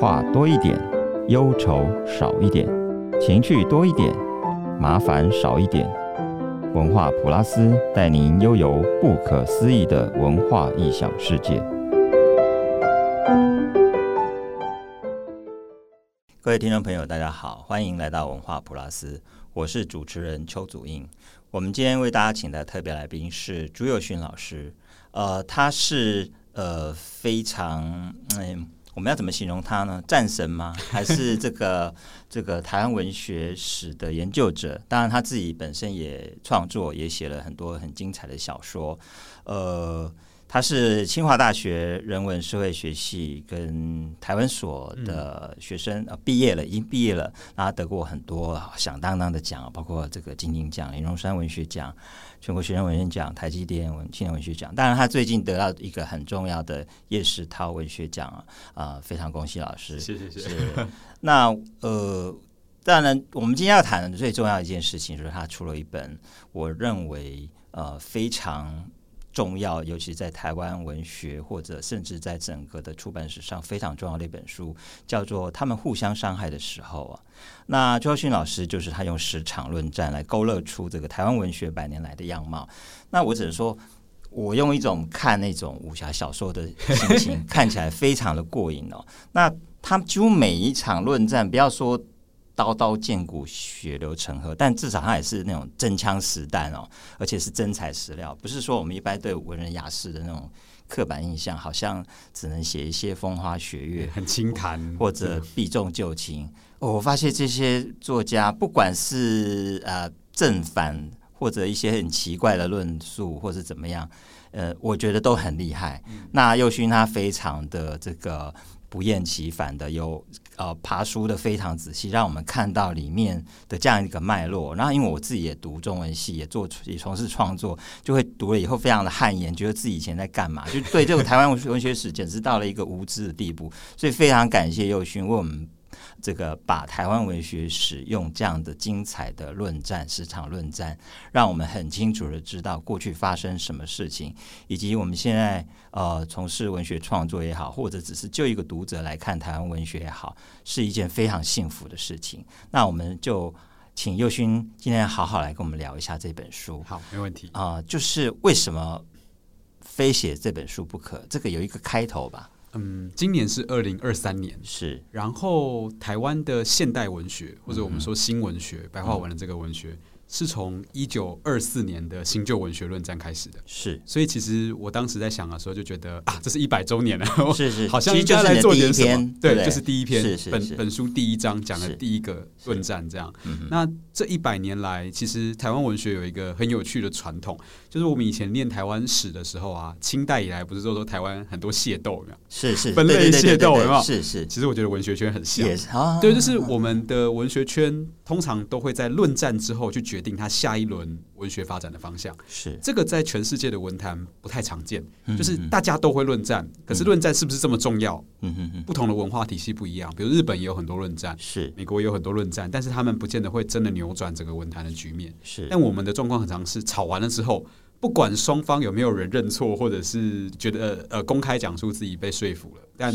话多一点，忧愁少一点，情趣多一点，麻烦少一点。文化普拉斯带您悠游不可思议的文化异想世界。各位听众朋友，大家好，欢迎来到文化普拉斯，我是主持人邱祖应。我们今天为大家请的特别来宾是朱宥勋老师，呃，他是呃非常嗯。我们要怎么形容他呢？战神吗？还是这个这个台湾文学史的研究者？当然，他自己本身也创作，也写了很多很精彩的小说，呃。他是清华大学人文社会学系跟台湾所的学生，呃，毕业了，已经毕业了。然后得过很多响当当的奖，包括这个金鹰奖、林荣山文学奖、全国学生文学奖、台积电文青年文学奖。当然，他最近得到一个很重要的叶石涛文学奖啊，呃，非常恭喜老师，谢谢谢谢。那呃，当然，我们今天要谈的最重要一件事情，就是他出了一本，我认为呃非常。重要，尤其在台湾文学，或者甚至在整个的出版史上非常重要的一本书，叫做《他们互相伤害的时候》啊。那朱宥勋老师就是他用十场论战来勾勒出这个台湾文学百年来的样貌。那我只能说，我用一种看那种武侠小说的心情，看起来非常的过瘾哦。那他几乎每一场论战，不要说。刀刀见骨，血流成河，但至少他也是那种真枪实弹哦，而且是真材实料，不是说我们一般对文人雅士的那种刻板印象，好像只能写一些风花雪月、很轻谈或者避重就轻。哦，我发现这些作家，不管是呃正反或者一些很奇怪的论述，或者怎么样，呃，我觉得都很厉害。嗯、那右勋他非常的这个。不厌其烦的有呃爬书的非常仔细，让我们看到里面的这样一个脉络。然后，因为我自己也读中文系，也做也从事创作，就会读了以后非常的汗颜，觉得自己以前在干嘛，就对这个台湾文学史简直到了一个无知的地步。所以非常感谢佑勋为我们。这个把台湾文学史用这样的精彩的论战，十场论战，让我们很清楚的知道过去发生什么事情，以及我们现在呃从事文学创作也好，或者只是就一个读者来看台湾文学也好，是一件非常幸福的事情。那我们就请佑勋今天好好来跟我们聊一下这本书。好，没问题啊、呃，就是为什么非写这本书不可？这个有一个开头吧。嗯，今年是二零二三年，是。然后台湾的现代文学，或者我们说新文学、嗯、白话文的这个文学。是从一九二四年的新旧文学论战开始的，是，所以其实我当时在想的时候就觉得啊，这是一百周年了，是是，好像应该来做点什么，对，这，就是第一篇，是是是。本本书第一章讲的第一个论战，这样。那这一百年来，其实台湾文学有一个很有趣的传统，就是我们以前念台湾史的时候啊，清代以来不是说说台湾很多械斗？是是，分类械斗有没有？是是，其实我觉得文学圈很像，yes, 对，就是我们的文学圈通常都会在论战之后去决定他下一轮。文学发展的方向是这个，在全世界的文坛不太常见，就是大家都会论战，可是论战是不是这么重要？嗯哼哼，不同的文化体系不一样，比如日本也有很多论战，是美国也有很多论战，但是他们不见得会真的扭转整个文坛的局面。是，但我们的状况很常是吵完了之后，不管双方有没有人认错，或者是觉得呃公开讲述自己被说服了，但。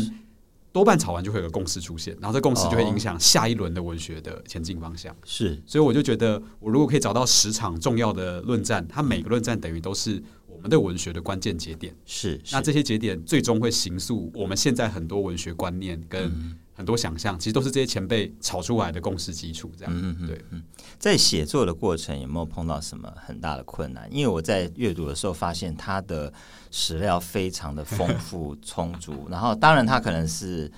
多半吵完就会有个共识出现，然后这共识就会影响下一轮的文学的前进方向。是，所以我就觉得，我如果可以找到十场重要的论战，它每个论战等于都是我们的文学的关键节点。是，那这些节点最终会形塑我们现在很多文学观念跟很多想象，其实都是这些前辈炒出来的共识基础。这样，嗯嗯，对，嗯，在写作的过程有没有碰到什么很大的困难？因为我在阅读的时候发现他的。史料非常的丰富充足，然后当然它可能是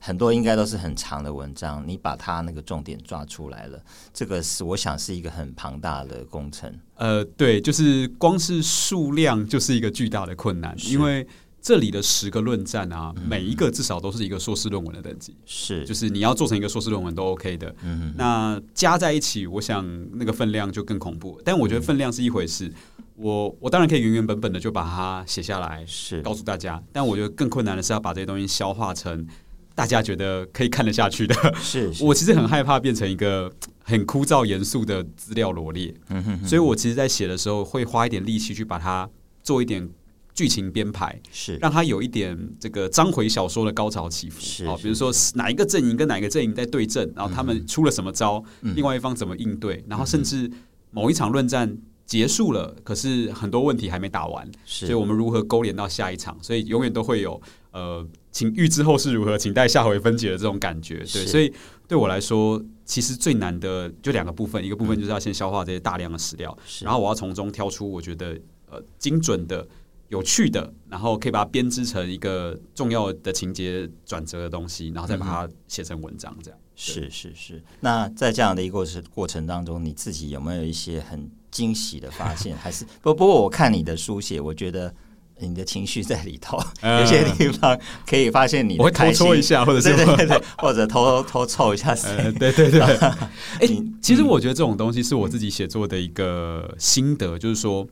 很多应该都是很长的文章，你把它那个重点抓出来了，这个是我想是一个很庞大的工程。呃，对，就是光是数量就是一个巨大的困难，因为这里的十个论战啊，每一个至少都是一个硕士论文的等级，是，就是你要做成一个硕士论文都 OK 的。嗯，那加在一起，我想那个分量就更恐怖。但我觉得分量是一回事。我我当然可以原原本本的就把它写下来，是告诉大家。但我觉得更困难的是要把这些东西消化成大家觉得可以看得下去的。是，是 我其实很害怕变成一个 很枯燥严肃的资料罗列。嗯哼哼。所以我其实，在写的时候会花一点力气去把它做一点剧情编排，是让他有一点这个章回小说的高潮起伏。是，比如说哪一个阵营跟哪一个阵营在对阵，然后他们出了什么招，嗯、另外一方怎么应对，然后甚至某一场论战结束了，可是很多问题还没打完，所以我们如何勾连到下一场？所以永远都会有呃，请预知后事如何，请待下回分解的这种感觉。对，所以对我来说，其实最难的就两个部分，一个部分就是要先消化这些大量的史料，然后我要从中挑出我觉得呃精准的。有趣的，然后可以把它编织成一个重要的情节转折的东西，然后再把它写成文章，这样。是是是。那在这样的一个过程过程当中，你自己有没有一些很惊喜的发现？还是 不？不过我看你的书写，我觉得你的情绪在里头，呃、有些地方可以发现你。我会偷戳一下，或者是 对对对，或者偷偷凑一下、呃。对对对。哎，其实我觉得这种东西是我自己写作的一个心得，就是说。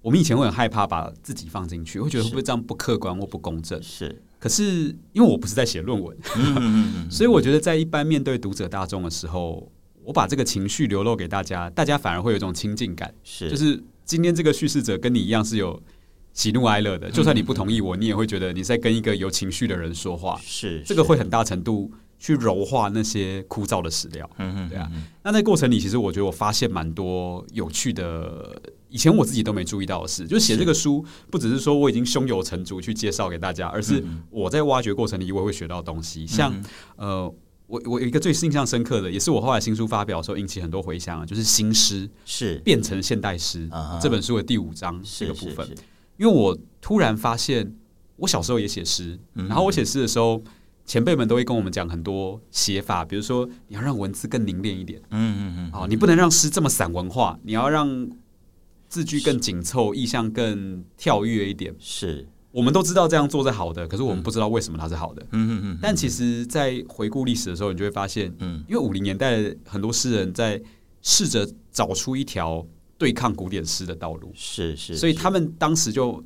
我们以前会很害怕把自己放进去，会觉得会不会这样不客观或不公正？是。可是因为我不是在写论文，所以我觉得在一般面对读者大众的时候，我把这个情绪流露给大家，大家反而会有一种亲近感。是。就是今天这个叙事者跟你一样是有喜怒哀乐的，就算你不同意我，你也会觉得你在跟一个有情绪的人说话。是。这个会很大程度去柔化那些枯燥的史料。嗯嗯。对啊。那在过程里，其实我觉得我发现蛮多有趣的。以前我自己都没注意到的事，就是写这个书，不只是说我已经胸有成竹去介绍给大家，而是我在挖掘过程里我也会学到东西。像呃，我我有一个最印象深刻的，也是我后来新书发表的时候引起很多回响，就是新诗是变成现代诗这本书的第五章这个部分。因为我突然发现，我小时候也写诗，然后我写诗的时候，前辈们都会跟我们讲很多写法，比如说你要让文字更凝练一点，嗯嗯嗯，哦，你不能让诗这么散文化，你要让。字句更紧凑，意象更跳跃一点。是我们都知道这样做是好的，可是我们不知道为什么它是好的。嗯嗯嗯。但其实，在回顾历史的时候，你就会发现，嗯，因为五零年代很多诗人在试着找出一条对抗古典诗的道路。是是。所以他们当时就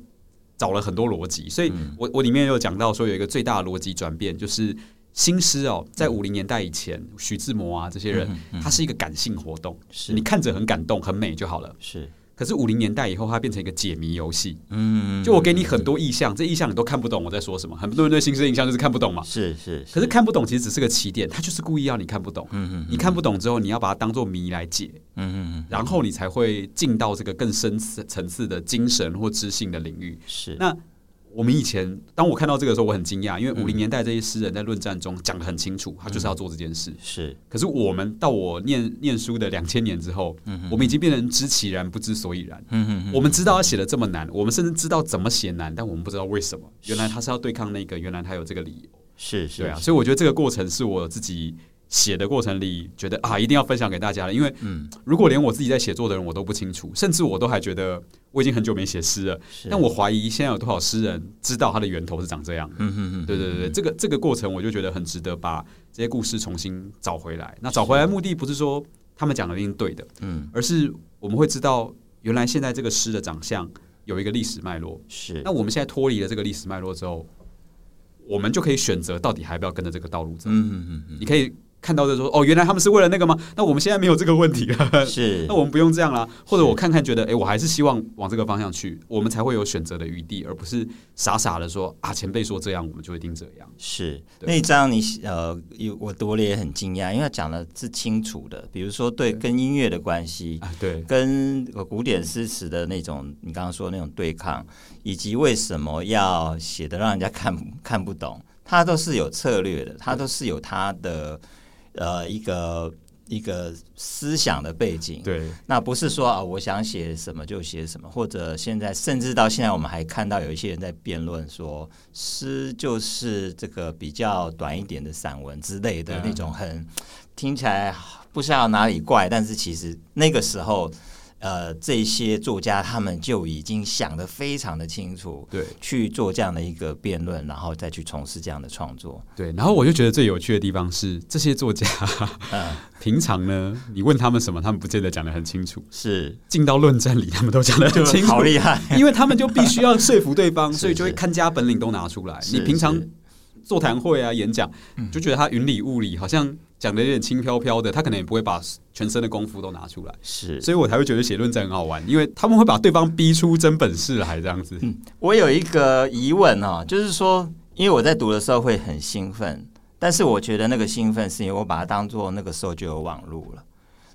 找了很多逻辑。所以我我里面有讲到说，有一个最大的逻辑转变，就是新诗哦，在五零年代以前，徐志摩啊这些人，他是一个感性活动，是你看着很感动、很美就好了。是。可是五零年代以后，它变成一个解谜游戏。嗯，就我给你很多意象，这意象你都看不懂我在说什么。很多人对新生印象就是看不懂嘛。是是。可是看不懂其实只是个起点，他就是故意要你看不懂。嗯嗯。你看不懂之后，你要把它当做谜来解。嗯嗯。然后你才会进到这个更深层次的精神或知性的领域。是。那。我们以前，当我看到这个的时候，我很惊讶，因为五零年代这些诗人在论战中讲的很清楚，他就是要做这件事。嗯、是，可是我们到我念念书的两千年之后，嗯、我们已经变成知其然不知所以然。我们知道他写的这么难，我们甚至知道怎么写难，但我们不知道为什么。原来他是要对抗那个，原来他有这个理由。是是，对啊，所以我觉得这个过程是我自己。写的过程里，觉得啊，一定要分享给大家了。因为，嗯，如果连我自己在写作的人我都不清楚，甚至我都还觉得我已经很久没写诗了。但我怀疑现在有多少诗人知道它的源头是长这样。嗯嗯嗯，对对对，这个这个过程我就觉得很值得把这些故事重新找回来。那找回来的目的不是说他们讲的一定对的，嗯，而是我们会知道原来现在这个诗的长相有一个历史脉络。是，那我们现在脱离了这个历史脉络之后，我们就可以选择到底还要不要跟着这个道路走。嗯嗯嗯，你可以。看到的说哦，原来他们是为了那个吗？那我们现在没有这个问题了，是那我们不用这样啦。或者我看看，觉得哎，我还是希望往这个方向去，我们才会有选择的余地，而不是傻傻的说啊，前辈说这样，我们就一定这样。是那一章你呃，我读了也很惊讶，因为讲的是清楚的，比如说对跟音乐的关系，对，跟古典诗词的那种你刚刚说的那种对抗，以及为什么要写的让人家看看不懂，它都是有策略的，它都是有它的。呃，一个一个思想的背景，对，那不是说啊，我想写什么就写什么，或者现在甚至到现在，我们还看到有一些人在辩论说，诗就是这个比较短一点的散文之类的那种很，很听起来不知道哪里怪，但是其实那个时候。呃，这些作家他们就已经想得非常的清楚，对，去做这样的一个辩论，然后再去从事这样的创作，对。然后我就觉得最有趣的地方是，这些作家，嗯，平常呢，你问他们什么，他们不见得讲得很清楚，是进到论战里，他们都讲得很清楚，好厉害，因为他们就必须要说服对方，所以就会看家本领都拿出来。你平常座谈会啊、演讲，就觉得他云里雾里，好像。讲的有点轻飘飘的，他可能也不会把全身的功夫都拿出来。是，所以我才会觉得写论战很好玩，因为他们会把对方逼出真本事来，这样子。嗯，我有一个疑问哦，就是说，因为我在读的时候会很兴奋，但是我觉得那个兴奋是因为我把它当做那个时候就有网络了，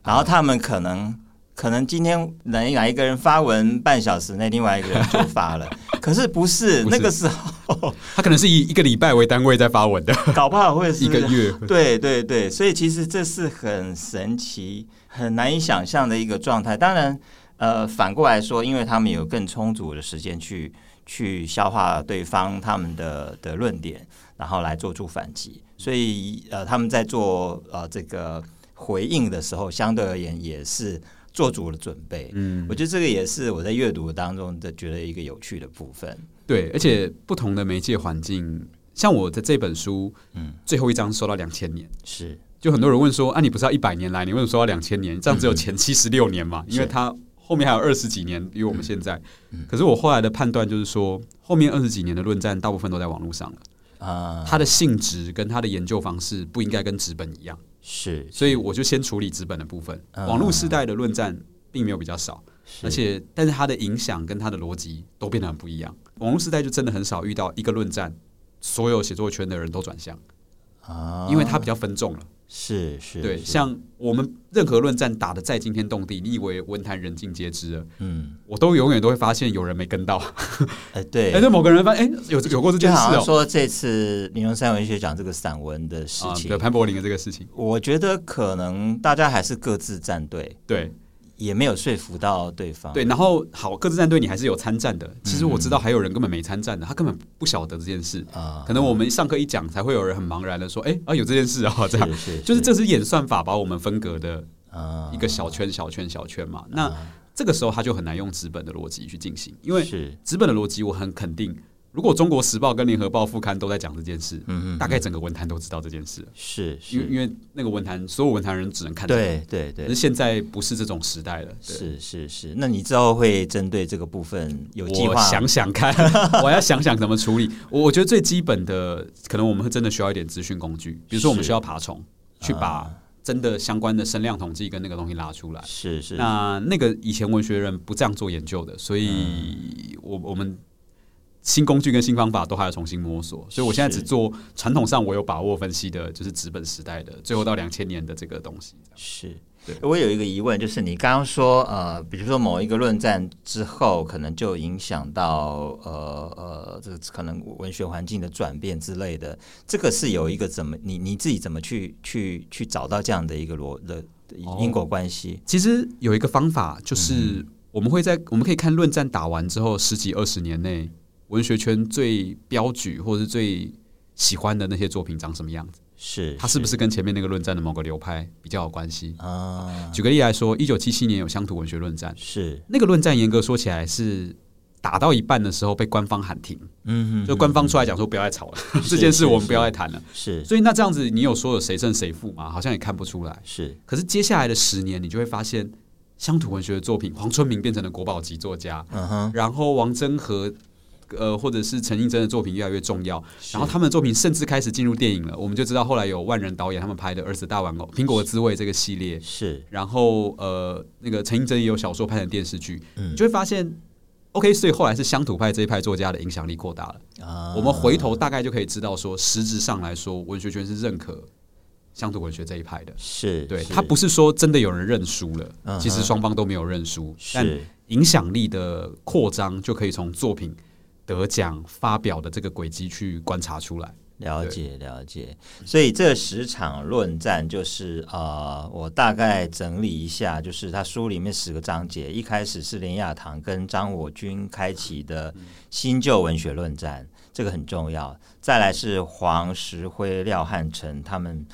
然后他们可能。可能今天哪哪一个人发文半小时内，另外一个人就发了。可是不是，那个时候，他可能是以一个礼拜为单位在发文的，搞不好会是一个月。对对对，所以其实这是很神奇、很难以想象的一个状态。当然，呃，反过来说，因为他们有更充足的时间去去消化对方他们的的论点，然后来做出反击，所以呃，他们在做呃这个回应的时候，相对而言也是。做足了准备，嗯，我觉得这个也是我在阅读当中的觉得一个有趣的部分。对，而且不同的媒介环境，像我的这本书，嗯，最后一章说到两千年，是，就很多人问说，啊，你不是要一百年来，你为什么说到两千年？这样只有前七十六年嘛？因为它后面还有二十几年比我们现在。可是我后来的判断就是说，后面二十几年的论战大部分都在网络上了啊，它的性质跟它的研究方式不应该跟纸本一样。是，所以我就先处理纸本的部分。网络时代的论战并没有比较少，而且但是它的影响跟它的逻辑都变得很不一样。网络时代就真的很少遇到一个论战，所有写作圈的人都转向啊，因为它比较分众了。是是，对，像我们任何论战打的再惊天动地，你以为文坛人尽皆知了？嗯，我都永远都会发现有人没跟到。哎，对，哎，那，某个人发现，哎，有有过这件事哦。说这次林荣三文学奖这个散文的事情，对潘柏林的这个事情，我觉得可能大家还是各自站队。对。也没有说服到对方。对，然后好，各自战队你还是有参战的。其实我知道还有人根本没参战的，他根本不晓得这件事啊。可能我们上课一讲，才会有人很茫然的说：“哎啊，有这件事啊！” 这样，就是这是演算法把我们分隔的一个小圈、小圈、小圈嘛。那这个时候他就很难用纸本的逻辑去进行，因为纸本的逻辑我很肯定。如果《中国时报》跟《联合报》副刊都在讲这件事，嗯嗯，大概整个文坛都知道这件事。是，因为因为那个文坛所有文坛人只能看。对对对。可是现在不是这种时代了。是是是。那你之后会针对这个部分有计划？我想想看，我要想想怎么处理。我我觉得最基本的，可能我们会真的需要一点资讯工具，比如说我们需要爬虫，去把真的相关的声量统计跟那个东西拉出来。是是。那那个以前文学人不这样做研究的，所以我我们。新工具跟新方法都还要重新摸索，所以我现在只做传统上我有把握分析的，就是纸本时代的最后到两千年的这个东西。是，对。我有一个疑问，就是你刚刚说，呃，比如说某一个论战之后，可能就影响到呃呃，这个可能文学环境的转变之类的，这个是有一个怎么你你自己怎么去去去找到这样的一个逻的因果关系？哦，其实有一个方法，就是我们会在我们可以看论战打完之后十几二十年内。文学圈最标举或者是最喜欢的那些作品长什么样子？是它是不是跟前面那个论战的某个流派比较有关系啊？举个例来说，一九七七年有乡土文学论战，是那个论战严格说起来是打到一半的时候被官方喊停，嗯，就官方出来讲说不要再吵了，这件事我们不要再谈了。是，所以那这样子，你有说有谁胜谁负吗？好像也看不出来。是，可是接下来的十年，你就会发现乡土文学的作品，黄春明变成了国宝级作家，嗯哼，然后王祯和。呃，或者是陈映真的作品越来越重要，然后他们的作品甚至开始进入电影了。我们就知道后来有万人导演他们拍的《儿子大玩偶》《苹果的滋味》这个系列是。然后呃，那个陈映真也有小说拍成电视剧，嗯，就会发现，OK，所以后来是乡土派这一派作家的影响力扩大了。啊，我们回头大概就可以知道说，实质上来说，文学圈是认可乡土文学这一派的。是对，他不是说真的有人认输了，其实双方都没有认输，但影响力的扩张就可以从作品。得奖发表的这个轨迹去观察出来，了解了解。所以这十场论战就是呃，我大概整理一下，就是他书里面十个章节，一开始是林亚堂跟张我军开启的新旧文学论战，这个很重要。再来是黄石辉、廖汉成他们。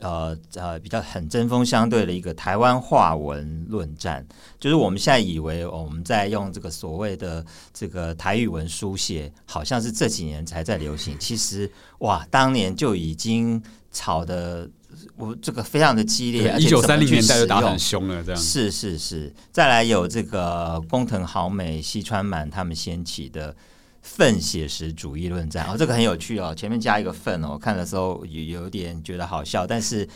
呃呃，比较很针锋相对的一个台湾话文论战，就是我们现在以为我们在用这个所谓的这个台语文书写，好像是这几年才在流行。其实哇，当年就已经吵得我这个非常的激烈，一九三零年代就打很凶了，这样是是是。再来有这个工藤好美、西川满他们掀起的。愤写实主义论战哦，这个很有趣哦。前面加一个愤哦，我看的时候有有点觉得好笑，但是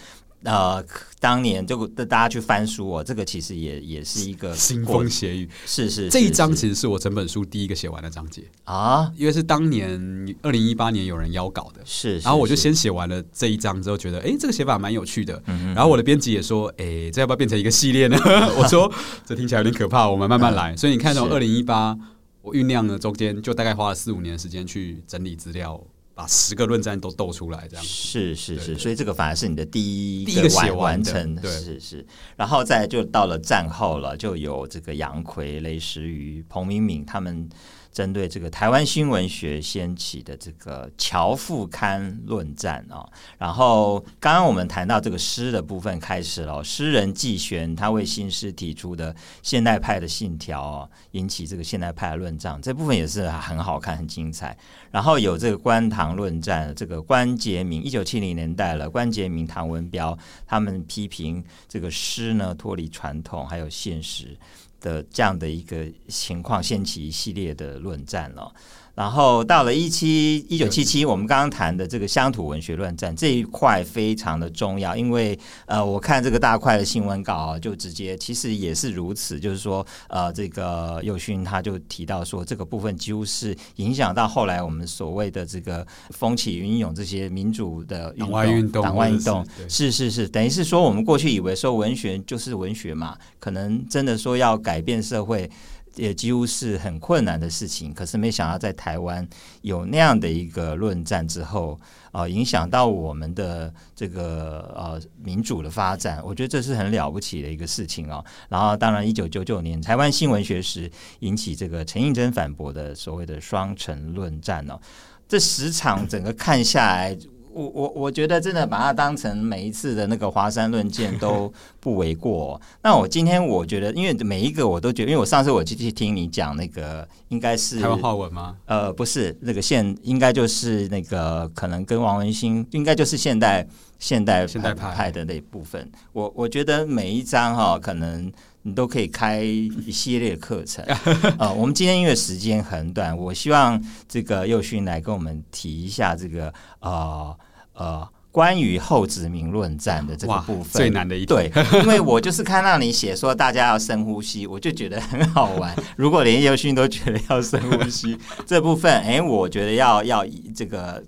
呃，当年就大家去翻书哦，这个其实也也是一个腥风血雨。是是，是，这一章其实是我整本书第一个写完的章节啊，因为是当年二零一八年有人邀稿的，是，是，然后我就先写完了这一章之后，觉得哎，这个写法蛮有趣的。嗯、然后我的编辑也说，哎，这要不要变成一个系列呢？我说 这听起来有点可怕，我们慢慢来。嗯、所以你看，从二零一八我酝酿了中间，就大概花了四五年的时间去整理资料。把十个论战都斗出来，这样是是是，所以这个反而是你的第一第一个写完成，对是是，然后再就到了战后了，就有这个杨奎、雷石瑜、彭明敏他们。针对这个台湾新闻学掀起的这个侨副刊论战啊，然后刚刚我们谈到这个诗的部分开始了，诗人季玄他为新诗提出的现代派的信条，引起这个现代派的论战，这部分也是很好看、很精彩。然后有这个关唐论战，这个关杰明，一九七零年代了，关杰明、唐文标他们批评这个诗呢脱离传统，还有现实。的这样的一个情况，掀起一系列的论战了。然后到了一七一九七七，我们刚刚谈的这个乡土文学论战这一块非常的重要，因为呃，我看这个大块的新闻稿啊，就直接其实也是如此，就是说呃，这个右勋他就提到说，这个部分几乎是影响到后来我们所谓的这个风起云涌这些民主的党外运动，党外运动。是是是，等于是说我们过去以为说文学就是文学嘛，可能真的说要改变社会。也几乎是很困难的事情，可是没想到在台湾有那样的一个论战之后，呃，影响到我们的这个呃民主的发展，我觉得这是很了不起的一个事情哦。然后，当然，一九九九年台湾新文学史引起这个陈映真反驳的所谓的双城论战哦，这十场整个看下来。我我我觉得真的把它当成每一次的那个华山论剑都 不为过。那我今天我觉得，因为每一个我都觉得，因为我上次我去听你讲那个，应该是台湾话文吗？呃，不是，那个现应该就是那个可能跟王文兴应该就是现代现代现代派的那部分。我我觉得每一章哈，可能你都可以开一系列课程。呃，我们今天因为时间很短，我希望这个佑勋来跟我们提一下这个呃。呃，关于后殖民论战的这个部分，最难的一对，因为我就是看到你写说大家要深呼吸，我就觉得很好玩。如果连右勋都觉得要深呼吸 这部分，哎，我觉得要要这个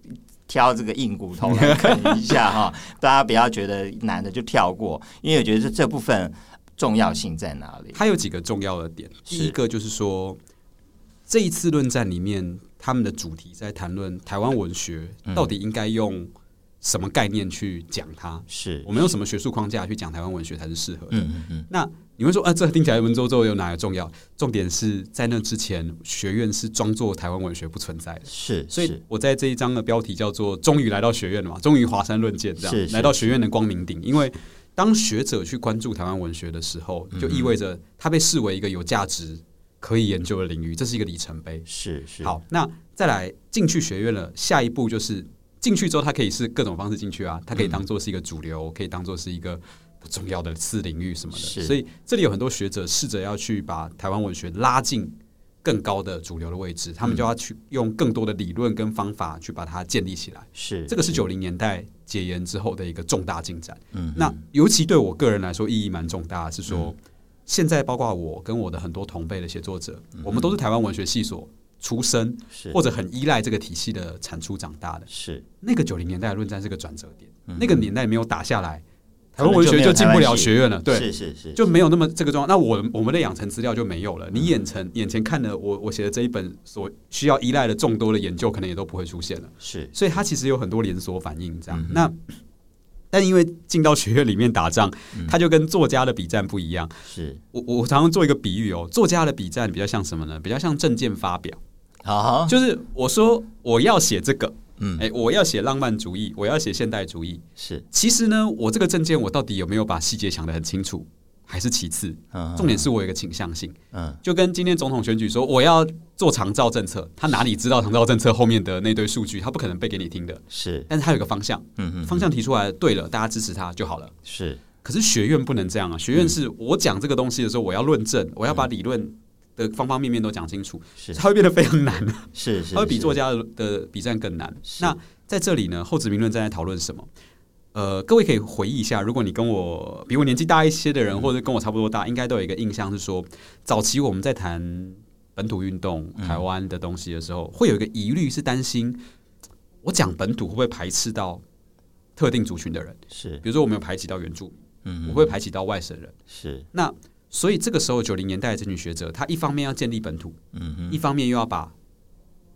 挑这个硬骨头来啃一下哈。大家不要觉得难的就跳过，因为我觉得这这部分重要性在哪里？它有几个重要的点，第一个就是说，这一次论战里面，他们的主题在谈论台湾文学到底应该用。什么概念去讲它？是我们用什么学术框架去讲台湾文学才是适合的？嗯嗯嗯。那你会说啊，这听起来文绉绉有哪个重要？重点是在那之前，学院是装作台湾文学不存在的。是，所以我在这一章的标题叫做“终于来到学院了嘛”，终于华山论剑这样来到学院的光明顶。因为当学者去关注台湾文学的时候，就意味着它被视为一个有价值可以研究的领域，这是一个里程碑。是是。好，那再来进去学院了，下一步就是。进去之后，它可以是各种方式进去啊，它可以当做是一个主流，可以当做是一个不重要的次领域什么的。所以这里有很多学者试着要去把台湾文学拉进更高的主流的位置，他们就要去用更多的理论跟方法去把它建立起来。是，这个是九零年代解严之后的一个重大进展。嗯，那尤其对我个人来说意义蛮重大，是说现在包括我跟我的很多同辈的写作者，我们都是台湾文学系所出身，或者很依赖这个体系的产出长大的，是。那个九零年代的论战是个转折点，嗯、那个年代没有打下来，台湾文学就进不了学院了，对，是是是，就没有那么这个状况。那我我们的养成资料就没有了，你眼前眼前看的我我写的这一本所需要依赖的众多的研究，可能也都不会出现了，是，所以它其实有很多连锁反应，这样。嗯、那但因为进到学院里面打仗，他就跟作家的比战不一样。是。我我常常做一个比喻哦，作家的比战比较像什么呢？比较像证件发表。啊，就是我说我要写这个，嗯，哎，我要写浪漫主义，我要写现代主义，是。其实呢，我这个证件我到底有没有把细节想得很清楚，还是其次。重点是我有一个倾向性，嗯，就跟今天总统选举说我要做长照政策，他哪里知道长照政策后面的那堆数据，他不可能背给你听的，是。但是他有个方向，嗯嗯，方向提出来对了，大家支持他就好了，是。可是学院不能这样啊，学院是我讲这个东西的时候，我要论证，我要把理论。的方方面面都讲清楚，是。它会变得非常难，是是，它会比作家的比战更难。那在这里呢，后殖民论正在讨论什么？呃，各位可以回忆一下，如果你跟我比我年纪大一些的人，或者跟我差不多大，应该都有一个印象是说，早期我们在谈本土运动、台湾的东西的时候，会有一个疑虑是担心，我讲本土会不会排斥到特定族群的人？是，比如说我们有排挤到原住民，嗯，我会排挤到外省人，是。那所以这个时候九零年代的这群学者，他一方面要建立本土，嗯，一方面又要把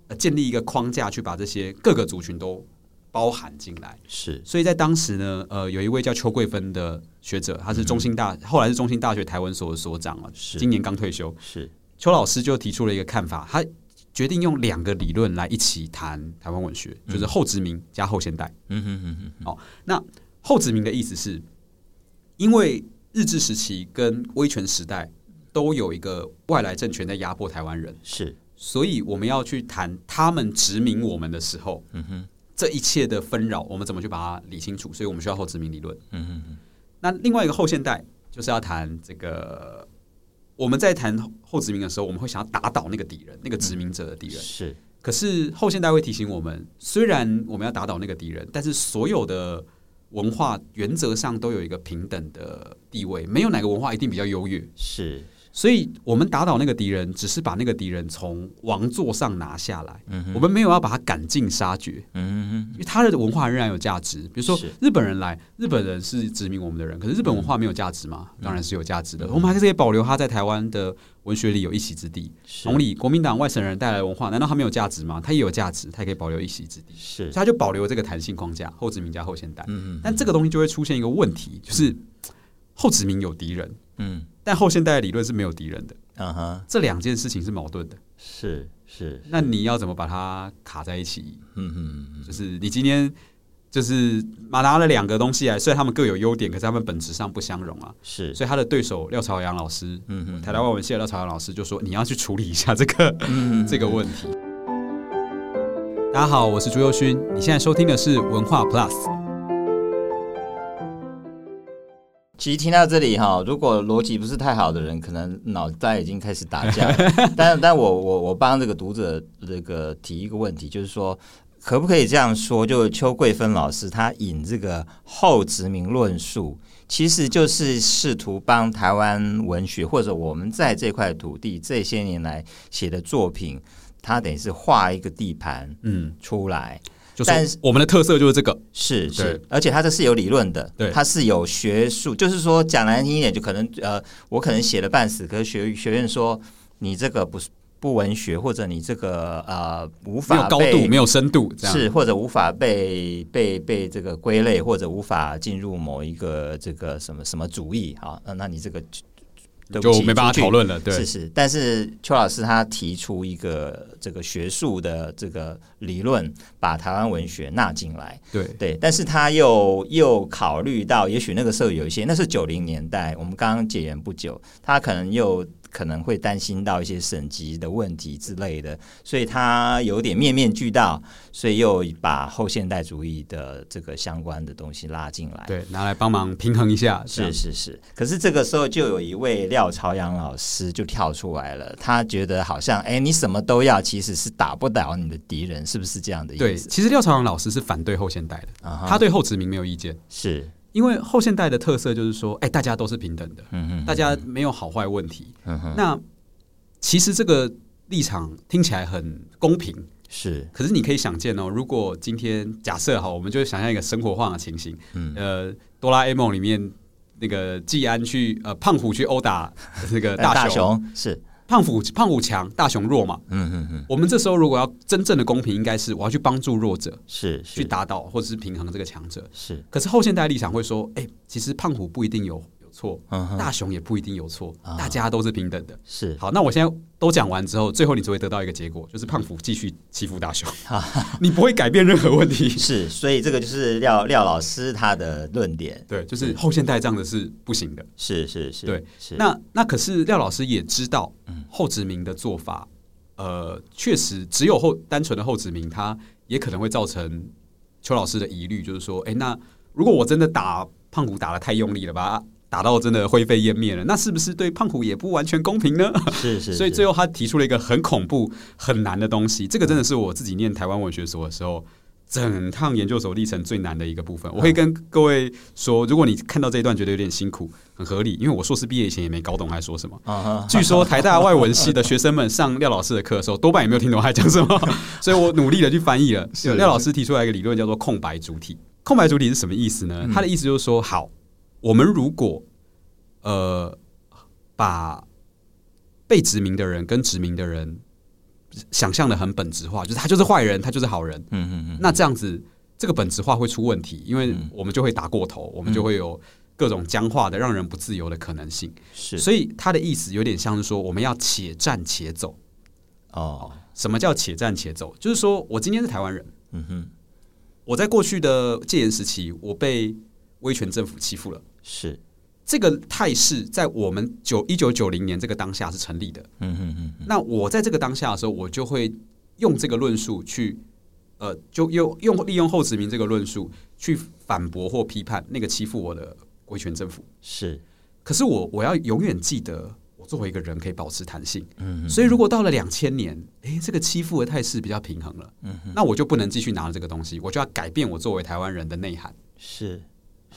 呃建立一个框架去把这些各个族群都。包含进来是，所以在当时呢，呃，有一位叫邱桂芬的学者，他是中兴大，嗯、后来是中兴大学台湾所的所长了，是今年刚退休。是邱老师就提出了一个看法，他决定用两个理论来一起谈台湾文学，嗯、就是后殖民加后现代。嗯哼哼哼。好，那后殖民的意思是，因为日治时期跟威权时代都有一个外来政权在压迫台湾人，是，所以我们要去谈他们殖民我们的时候，嗯哼。这一切的纷扰，我们怎么去把它理清楚？所以我们需要后殖民理论。嗯嗯嗯。那另外一个后现代，就是要谈这个。我们在谈后殖民的时候，我们会想要打倒那个敌人，那个殖民者的敌人。是。可是后现代会提醒我们，虽然我们要打倒那个敌人，但是所有的文化原则上都有一个平等的地位，没有哪个文化一定比较优越。是。所以，我们打倒那个敌人，只是把那个敌人从王座上拿下来。嗯、我们没有要把他赶尽杀绝。嗯、因为他的文化仍然有价值。比如说，日本人来，日本人是殖民我们的人，可是日本文化没有价值吗？嗯、当然是有价值的。嗯、我们还是可以保留他在台湾的文学里有一席之地。同理，国民党外省人带来的文化，难道他没有价值吗？他也有价值，他也可以保留一席之地。是，所以他就保留这个弹性框架，后殖民加后现代。嗯、但这个东西就会出现一个问题，就是后殖民有敌人。嗯。但后现代的理论是没有敌人的，嗯哼，这两件事情是矛盾的，是是。那你要怎么把它卡在一起？嗯哼，就是你今天就是拿了两个东西来，虽然他们各有优点，可是他们本质上不相容啊。是，所以他的对手廖朝阳老师，嗯哼，台大外文系的廖朝阳老师就说：“你要去处理一下这个 这个问题。”大家好，我是朱宥勋，你现在收听的是文化 Plus。其实听到这里哈，如果逻辑不是太好的人，可能脑袋已经开始打架。但但我我我帮这个读者这个提一个问题，就是说，可不可以这样说？就邱桂芬老师他引这个后殖民论述，其实就是试图帮台湾文学或者我们在这块土地这些年来写的作品，他等于是画一个地盘，嗯，出来。但是我们的特色就是这个，是是，而且它这是有理论的，对，它是有学术，就是说讲难听一点，就可能呃，我可能写了半死，可是学学院说你这个不是不文学，或者你这个呃无法没有高度没有深度，是或者无法被被被这个归类，或者无法进入某一个这个什么什么主义啊，那那你这个。就没办法讨论了，对，是是。但是邱老师他提出一个这个学术的这个理论，把台湾文学纳进来，对对。但是他又又考虑到，也许那个时候有一些，那是九零年代，我们刚刚解严不久，他可能又。可能会担心到一些省级的问题之类的，所以他有点面面俱到，所以又把后现代主义的这个相关的东西拉进来，对，拿来帮忙平衡一下。是是是，可是这个时候就有一位廖朝阳老师就跳出来了，他觉得好像哎，你什么都要，其实是打不倒你的敌人，是不是这样的意思？对，其实廖朝阳老师是反对后现代的，uh huh、他对后殖民没有意见，是。因为后现代的特色就是说，哎，大家都是平等的，大家没有好坏问题。那其实这个立场听起来很公平，是。可是你可以想见哦，如果今天假设哈，我们就想象一个生活化的情形，嗯，呃，哆啦 A 梦里面那个季安去呃胖虎去殴打那个大雄，是。胖虎胖虎强，大雄弱嘛。嗯嗯嗯。我们这时候如果要真正的公平，应该是我要去帮助弱者，是，是去打倒或者是平衡这个强者。是。可是后现代立场会说，哎、欸，其实胖虎不一定有。错，大雄也不一定有错，大家都是平等的。是，好，那我现在都讲完之后，最后你只会得到一个结果，就是胖虎继续欺负大雄，你不会改变任何问题。是，所以这个就是廖廖老师他的论点。对，就是后现代这样的是不行的。是是是，对。那那可是廖老师也知道，后殖民的做法，呃，确实只有后单纯的后殖民，他也可能会造成邱老师的疑虑，就是说，哎，那如果我真的打胖虎打的太用力了吧？打到真的灰飞烟灭了，那是不是对胖虎也不完全公平呢？是是，是，所以最后他提出了一个很恐怖、很难的东西。这个真的是我自己念台湾文学所的时候，整趟研究所历程最难的一个部分。我会跟各位说，如果你看到这一段觉得有点辛苦，很合理，因为我硕士毕业以前也没搞懂他在说什么。据说台大外文系的学生们上廖老师的课的时候，多半也没有听懂他在讲什么，所以我努力的去翻译了。廖老师提出来一个理论，叫做空白主体。空白主体是什么意思呢？他的意思就是说，好，我们如果呃把被殖民的人跟殖民的人。想象的很本质化，就是他就是坏人，他就是好人。嗯嗯嗯。那这样子，这个本质化会出问题，因为我们就会打过头，我们就会有各种僵化的、让人不自由的可能性。是，所以他的意思有点像是说，我们要且战且走。哦，什么叫且战且走？就是说我今天是台湾人。嗯哼。我在过去的戒严时期，我被威权政府欺负了。是。这个态势在我们九一九九零年这个当下是成立的。嗯嗯嗯。那我在这个当下的时候，我就会用这个论述去，呃，就用用利用后殖民这个论述去反驳或批判那个欺负我的威权政府。是。可是我我要永远记得，我作为一个人可以保持弹性。嗯。所以如果到了两千年，诶，这个欺负的态势比较平衡了。嗯。那我就不能继续拿了这个东西，我就要改变我作为台湾人的内涵。是。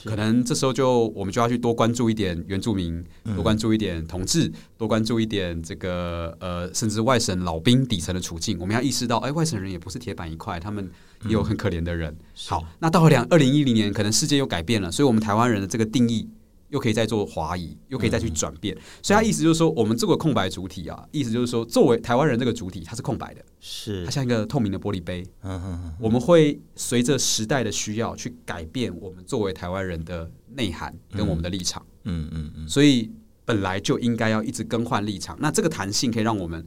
可能这时候就我们就要去多关注一点原住民，多关注一点同志，多关注一点这个呃，甚至外省老兵底层的处境。我们要意识到，哎，外省人也不是铁板一块，他们也有很可怜的人。好，那到了两二零一零年，可能世界又改变了，所以我们台湾人的这个定义。又可以再做滑移，又可以再去转变，嗯、所以他意思就是说，我们这个空白主体啊，意思就是说，作为台湾人这个主体，它是空白的，是它像一个透明的玻璃杯。嗯哼哼，我们会随着时代的需要去改变我们作为台湾人的内涵跟我们的立场。嗯嗯嗯，所以本来就应该要一直更换立场。那这个弹性可以让我们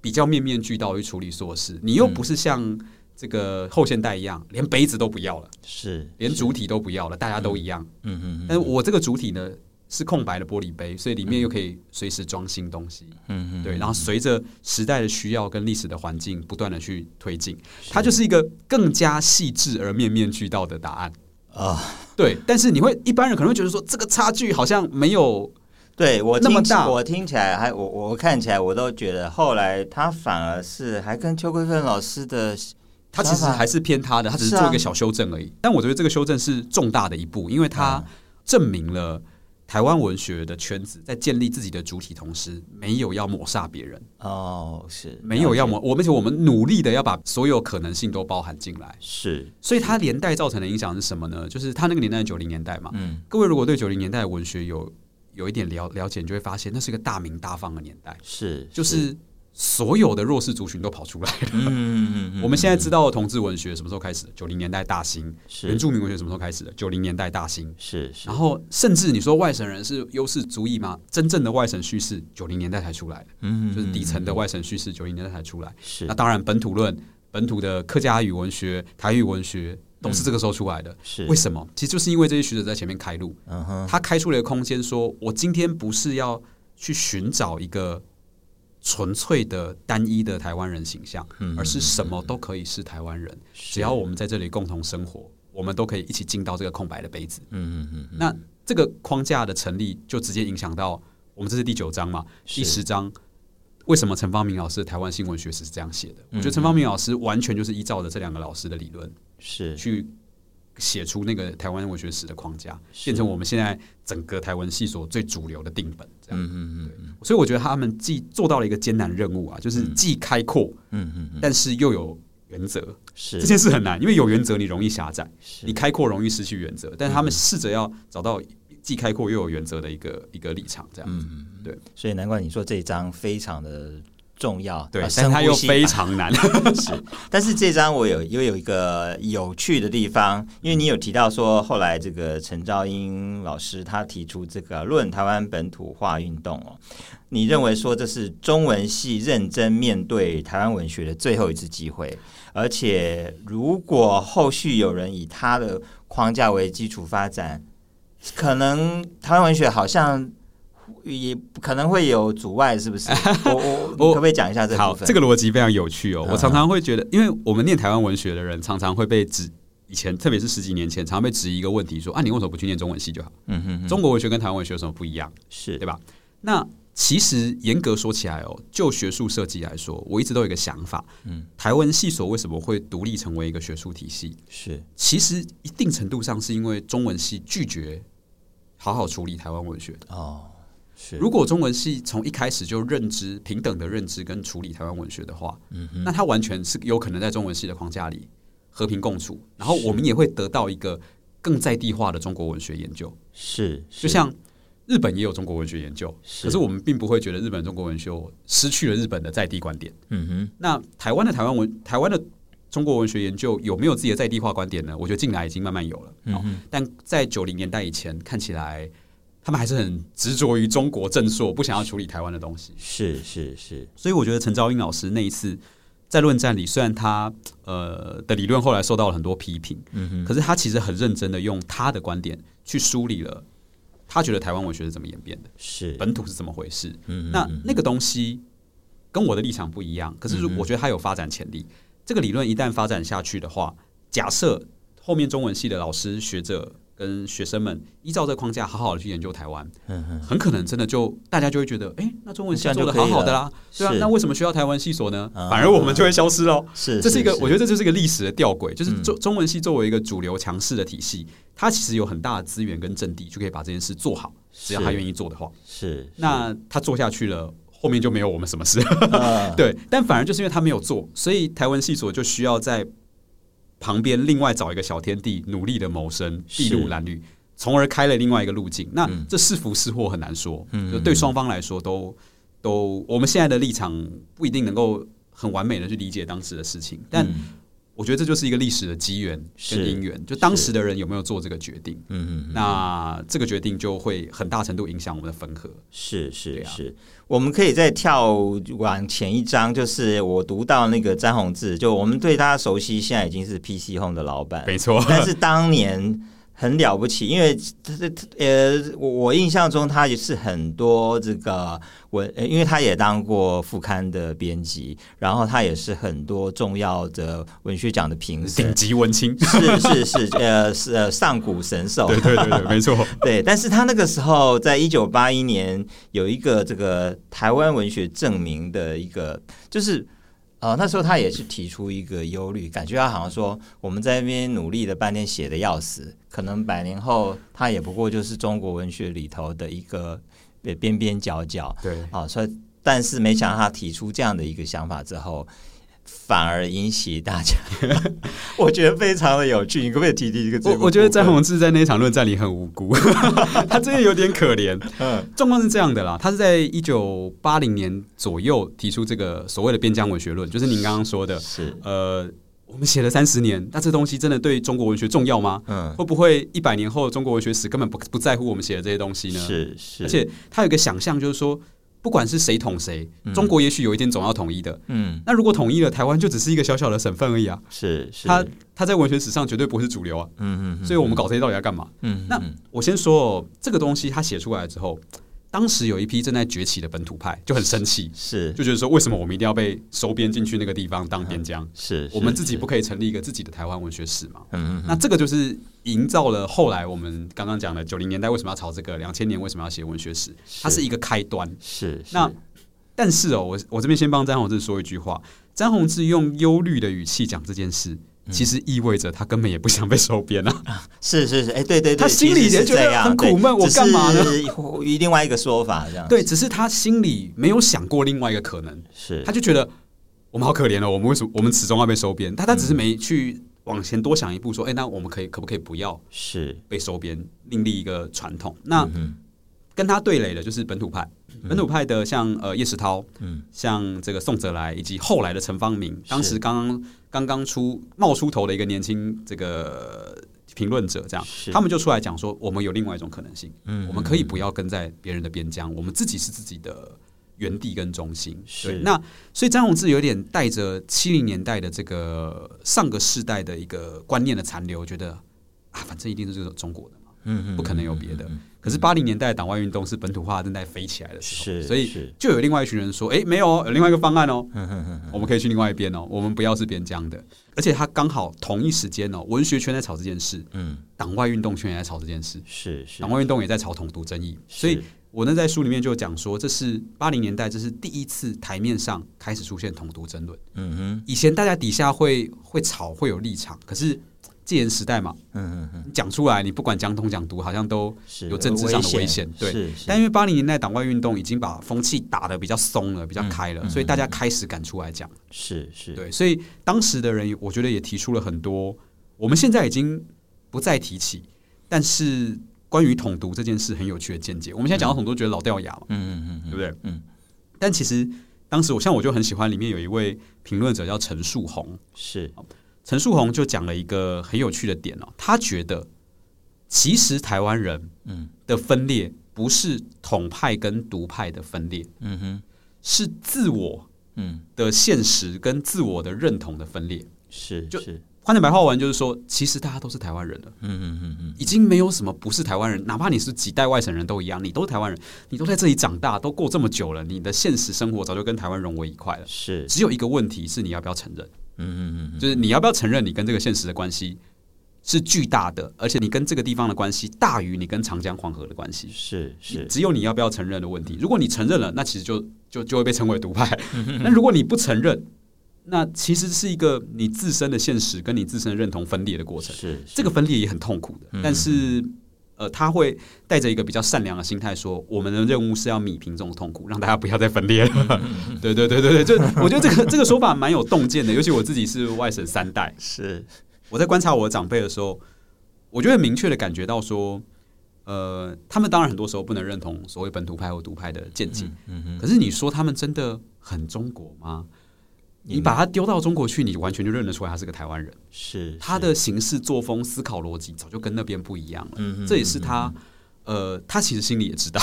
比较面面俱到去处理琐事。你又不是像。这个后现代一样，连杯子都不要了，是连主体都不要了，大家都一样。嗯嗯。但是我这个主体呢是空白的玻璃杯，所以里面又可以随时装新东西。嗯嗯。对，然后随着时代的需要跟历史的环境不断的去推进，它就是一个更加细致而面面俱到的答案啊。对，但是你会一般人可能会觉得说，这个差距好像没有对我那么大。我听起来还我我看起来我都觉得，后来他反而是还跟邱桂芬老师的。他其实还是偏他的，他只是做一个小修正而已。啊、但我觉得这个修正是重大的一步，因为他证明了台湾文学的圈子在建立自己的主体同时，没有要抹杀别人。哦，是没有要抹，我们且我们努力的要把所有可能性都包含进来。是，所以它连带造成的影响是什么呢？就是他那个年代九零年代嘛。嗯，各位如果对九零年代的文学有有一点了了解，你就会发现那是一个大鸣大放的年代。是，就是。所有的弱势族群都跑出来了。嗯嗯嗯。我们现在知道的同志文学什么时候开始？九零年代大兴。是。原住民文学什么时候开始的？九零年代大兴。是。然后，甚至你说外省人是优势族裔吗？真正的外省叙事，九零年代才出来的。嗯。就是底层的外省叙事，九零年代才出来。是。那当然，本土论、本土的客家语文学、台语文学都是这个时候出来的。是。为什么？其实就是因为这些学者在前面开路。嗯哼。他开出了一个空间，说我今天不是要去寻找一个。纯粹的单一的台湾人形象，而是什么都可以是台湾人，只要我们在这里共同生活，我们都可以一起进到这个空白的杯子。嗯嗯嗯。那这个框架的成立，就直接影响到我们这是第九章嘛？第十章为什么陈方明老师的台湾新文学史是这样写的？我觉得陈方明老师完全就是依照着这两个老师的理论是去。写出那个台湾文学史的框架，变成我们现在整个台湾系所最主流的定本，这样。嗯嗯嗯。所以我觉得他们既做到了一个艰难任务啊，就是既开阔，嗯嗯，但是又有原则。是这件事很难，因为有原则你容易狭窄，你开阔容易失去原则。但是他们试着要找到既开阔又有原则的一个一个立场，这样。嗯，对。所以难怪你说这一章非常的。重要，对，但它又非常难。是，但是这张我有又有一个有趣的地方，因为你有提到说，后来这个陈昭英老师他提出这个论台湾本土化运动哦，你认为说这是中文系认真面对台湾文学的最后一次机会，而且如果后续有人以他的框架为基础发展，可能台湾文学好像。也可能会有阻碍，是不是？我我可不可以讲一下这个部分？好，这个逻辑非常有趣哦。我常常会觉得，因为我们念台湾文学的人，常常会被指，以前特别是十几年前，常常被质疑一个问题，说啊，你为什么不去念中文系就好？嗯哼，中国文学跟台湾文学有什么不一样？是对吧？那其实严格说起来哦，就学术设计来说，我一直都有一个想法，嗯，台湾系所为什么会独立成为一个学术体系？是，其实一定程度上是因为中文系拒绝好好处理台湾文学哦。是，如果中文系从一开始就认知平等的认知跟处理台湾文学的话，嗯，那它完全是有可能在中文系的框架里和平共处，然后我们也会得到一个更在地化的中国文学研究。是，就像。日本也有中国文学研究，可是我们并不会觉得日本中国文学失去了日本的在地观点。嗯哼，那台湾的台湾文台湾的中国文学研究有没有自己的在地化观点呢？我觉得近来已经慢慢有了。嗯哼，但在九零年代以前，看起来他们还是很执着于中国正朔，不想要处理台湾的东西。是是是，所以我觉得陈昭英老师那一次在论战里，虽然他呃的理论后来受到了很多批评，嗯，可是他其实很认真的用他的观点去梳理了。他觉得台湾文学是怎么演变的？是本土是怎么回事？嗯，那那个东西跟我的立场不一样。可是，我觉得他有发展潜力。这个理论一旦发展下去的话，假设后面中文系的老师学者。跟学生们依照这个框架，好好的去研究台湾，很可能真的就大家就会觉得，哎，那中文系做的好好的啦，对啊，那为什么需要台湾系所呢？反而我们就会消失喽。是，这是一个，我觉得这就是一个历史的吊诡，就是中中文系作为一个主流强势的体系，它其实有很大的资源跟阵地，就可以把这件事做好，只要他愿意做的话。是，那他做下去了，后面就没有我们什么事。对，但反而就是因为他没有做，所以台湾系所就需要在。旁边另外找一个小天地，努力的谋生，筚路蓝缕，从而开了另外一个路径。那这是福是祸很难说，嗯，就对双方来说都都，我们现在的立场不一定能够很完美的去理解当时的事情，但。我觉得这就是一个历史的机缘跟因缘，就当时的人有没有做这个决定，嗯嗯，那这个决定就会很大程度影响我们的分合。是是是，我们可以再跳往前一章，就是我读到那个詹宏志，就我们对他熟悉，现在已经是 PC Home 的老板，没错，但是当年。很了不起，因为他他呃，我我印象中他也是很多这个文，因为他也当过副刊的编辑，然后他也是很多重要的文学奖的评审，顶级文青，是是是，呃是呃上古神兽，对对对对，没错，对。但是他那个时候在一九八一年有一个这个台湾文学证明的一个，就是。哦，那时候他也是提出一个忧虑，感觉他好像说我们在那边努力了半天，写的要死，可能百年后他也不过就是中国文学里头的一个边边角角。对，啊，所以但是没想到他提出这样的一个想法之后。反而引起大家，我觉得非常的有趣。你可不可以提提这个？我我觉得詹宏志在那场论战里很无辜，他真的有点可怜。嗯，状况是这样的啦，他是在一九八零年左右提出这个所谓的边疆文学论，就是您刚刚说的，是呃，我们写了三十年，那这东西真的对中国文学重要吗？嗯，会不会一百年后中国文学史根本不不在乎我们写的这些东西呢？是是，而且他有一个想象，就是说。不管是谁统谁，中国也许有一天总要统一的。嗯，那如果统一了，台湾就只是一个小小的省份而已啊。是，是，他他在文学史上绝对不是主流啊。嗯嗯，所以我们搞这些到底要干嘛？嗯，那我先说哦，这个东西他写出来之后。当时有一批正在崛起的本土派就很生气，是就觉得说，为什么我们一定要被收编进去那个地方当边疆？是我们自己不可以成立一个自己的台湾文学史吗？嗯，那这个就是营造了后来我们刚刚讲的九零年代为什么要炒这个，两千年为什么要写文学史？它是一个开端。是那但是哦，我我这边先帮詹宏志说一句话，詹宏志用忧虑的语气讲这件事。其实意味着他根本也不想被收编啊！是是是，哎，对对对，他心里也觉得很苦闷。我干嘛呢？另外一个说法这样，对，只是他心里没有想过另外一个可能。是，他就觉得我们好可怜哦，我们为什么我们始终要被收编？他他只是没去往前多想一步，说，哎，那我们可以可不可以不要是被收编，另立一个传统？那跟他对垒的就是本土派，本土派的像呃叶石涛，嗯，像这个宋哲来，以及后来的陈方明，当时刚刚。刚刚出冒出头的一个年轻这个评论者，这样他们就出来讲说，我们有另外一种可能性，嗯，我们可以不要跟在别人的边疆，我们自己是自己的原地跟中心。是。那，所以张宏志有点带着七零年代的这个上个世代的一个观念的残留，觉得啊，反正一定是这个中国的不可能有别的。可是八零年代的党外运动是本土化正在飞起来的时候，是，所以就有另外一群人说：“哎，没有哦，有另外一个方案哦，我们可以去另外一边哦，我们不要是边疆的。”而且他刚好同一时间哦，文学圈在吵这件事，嗯，党外运动圈也在吵这件事，是是，党外运动也在吵统独争议，所以我呢在书里面就讲说，这是八零年代，这是第一次台面上开始出现统独争论。嗯哼，以前大家底下会会吵，会有立场，可是戒严时代嘛，嗯嗯嗯讲出来，你不管讲统讲独，好像都有政治上的危险。对，但因为八零年代党外运动已经把风气打得比较松了，比较开了，嗯、所以大家开始敢出来讲。是是，对，所以当时的人，我觉得也提出了很多，我们现在已经不再提起，但是。关于统独这件事很有趣的见解，我们现在讲到统独，觉得老掉牙嘛，嗯嗯嗯，对不对？嗯。但其实当时我像我就很喜欢里面有一位评论者叫陈树红，是陈树宏就讲了一个很有趣的点哦，他觉得其实台湾人嗯的分裂不是统派跟独派的分裂，嗯哼，是自我嗯的现实跟自我的认同的分裂，是就是。换成白话文就是说，其实大家都是台湾人了。嗯嗯嗯嗯，已经没有什么不是台湾人，哪怕你是几代外省人都一样，你都是台湾人，你都在这里长大，都过这么久了，你的现实生活早就跟台湾融为一块了。是，只有一个问题是你要不要承认？嗯嗯嗯，就是你要不要承认你跟这个现实的关系是巨大的，而且你跟这个地方的关系大于你跟长江黄河的关系。是是，只有你要不要承认的问题。如果你承认了，那其实就就就会被称为独派。那如果你不承认，那其实是一个你自身的现实跟你自身的认同分裂的过程，是，是这个分裂也很痛苦的。嗯、但是，呃，他会带着一个比较善良的心态说，我们的任务是要弭平这种痛苦，让大家不要再分裂了。嗯、对对对对对，就我觉得这个这个说法蛮有洞见的。尤其我自己是外省三代，是我在观察我的长辈的时候，我就会明确的感觉到说，呃，他们当然很多时候不能认同所谓本土派或独派的见解，嗯嗯，可是你说他们真的很中国吗？你把他丢到中国去，你完全就认得出来他是个台湾人。是他的行事作风、思考逻辑早就跟那边不一样了。嗯，这也是他，呃，他其实心里也知道，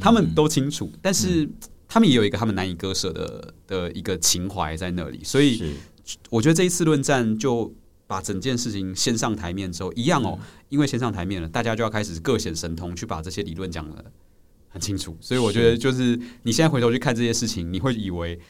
他们都清楚。但是他们也有一个他们难以割舍的的一个情怀在那里。所以，我觉得这一次论战就把整件事情先上台面之后，一样哦，因为先上台面了，大家就要开始各显神通，去把这些理论讲得很清楚。所以，我觉得就是你现在回头去看这些事情，你会以为。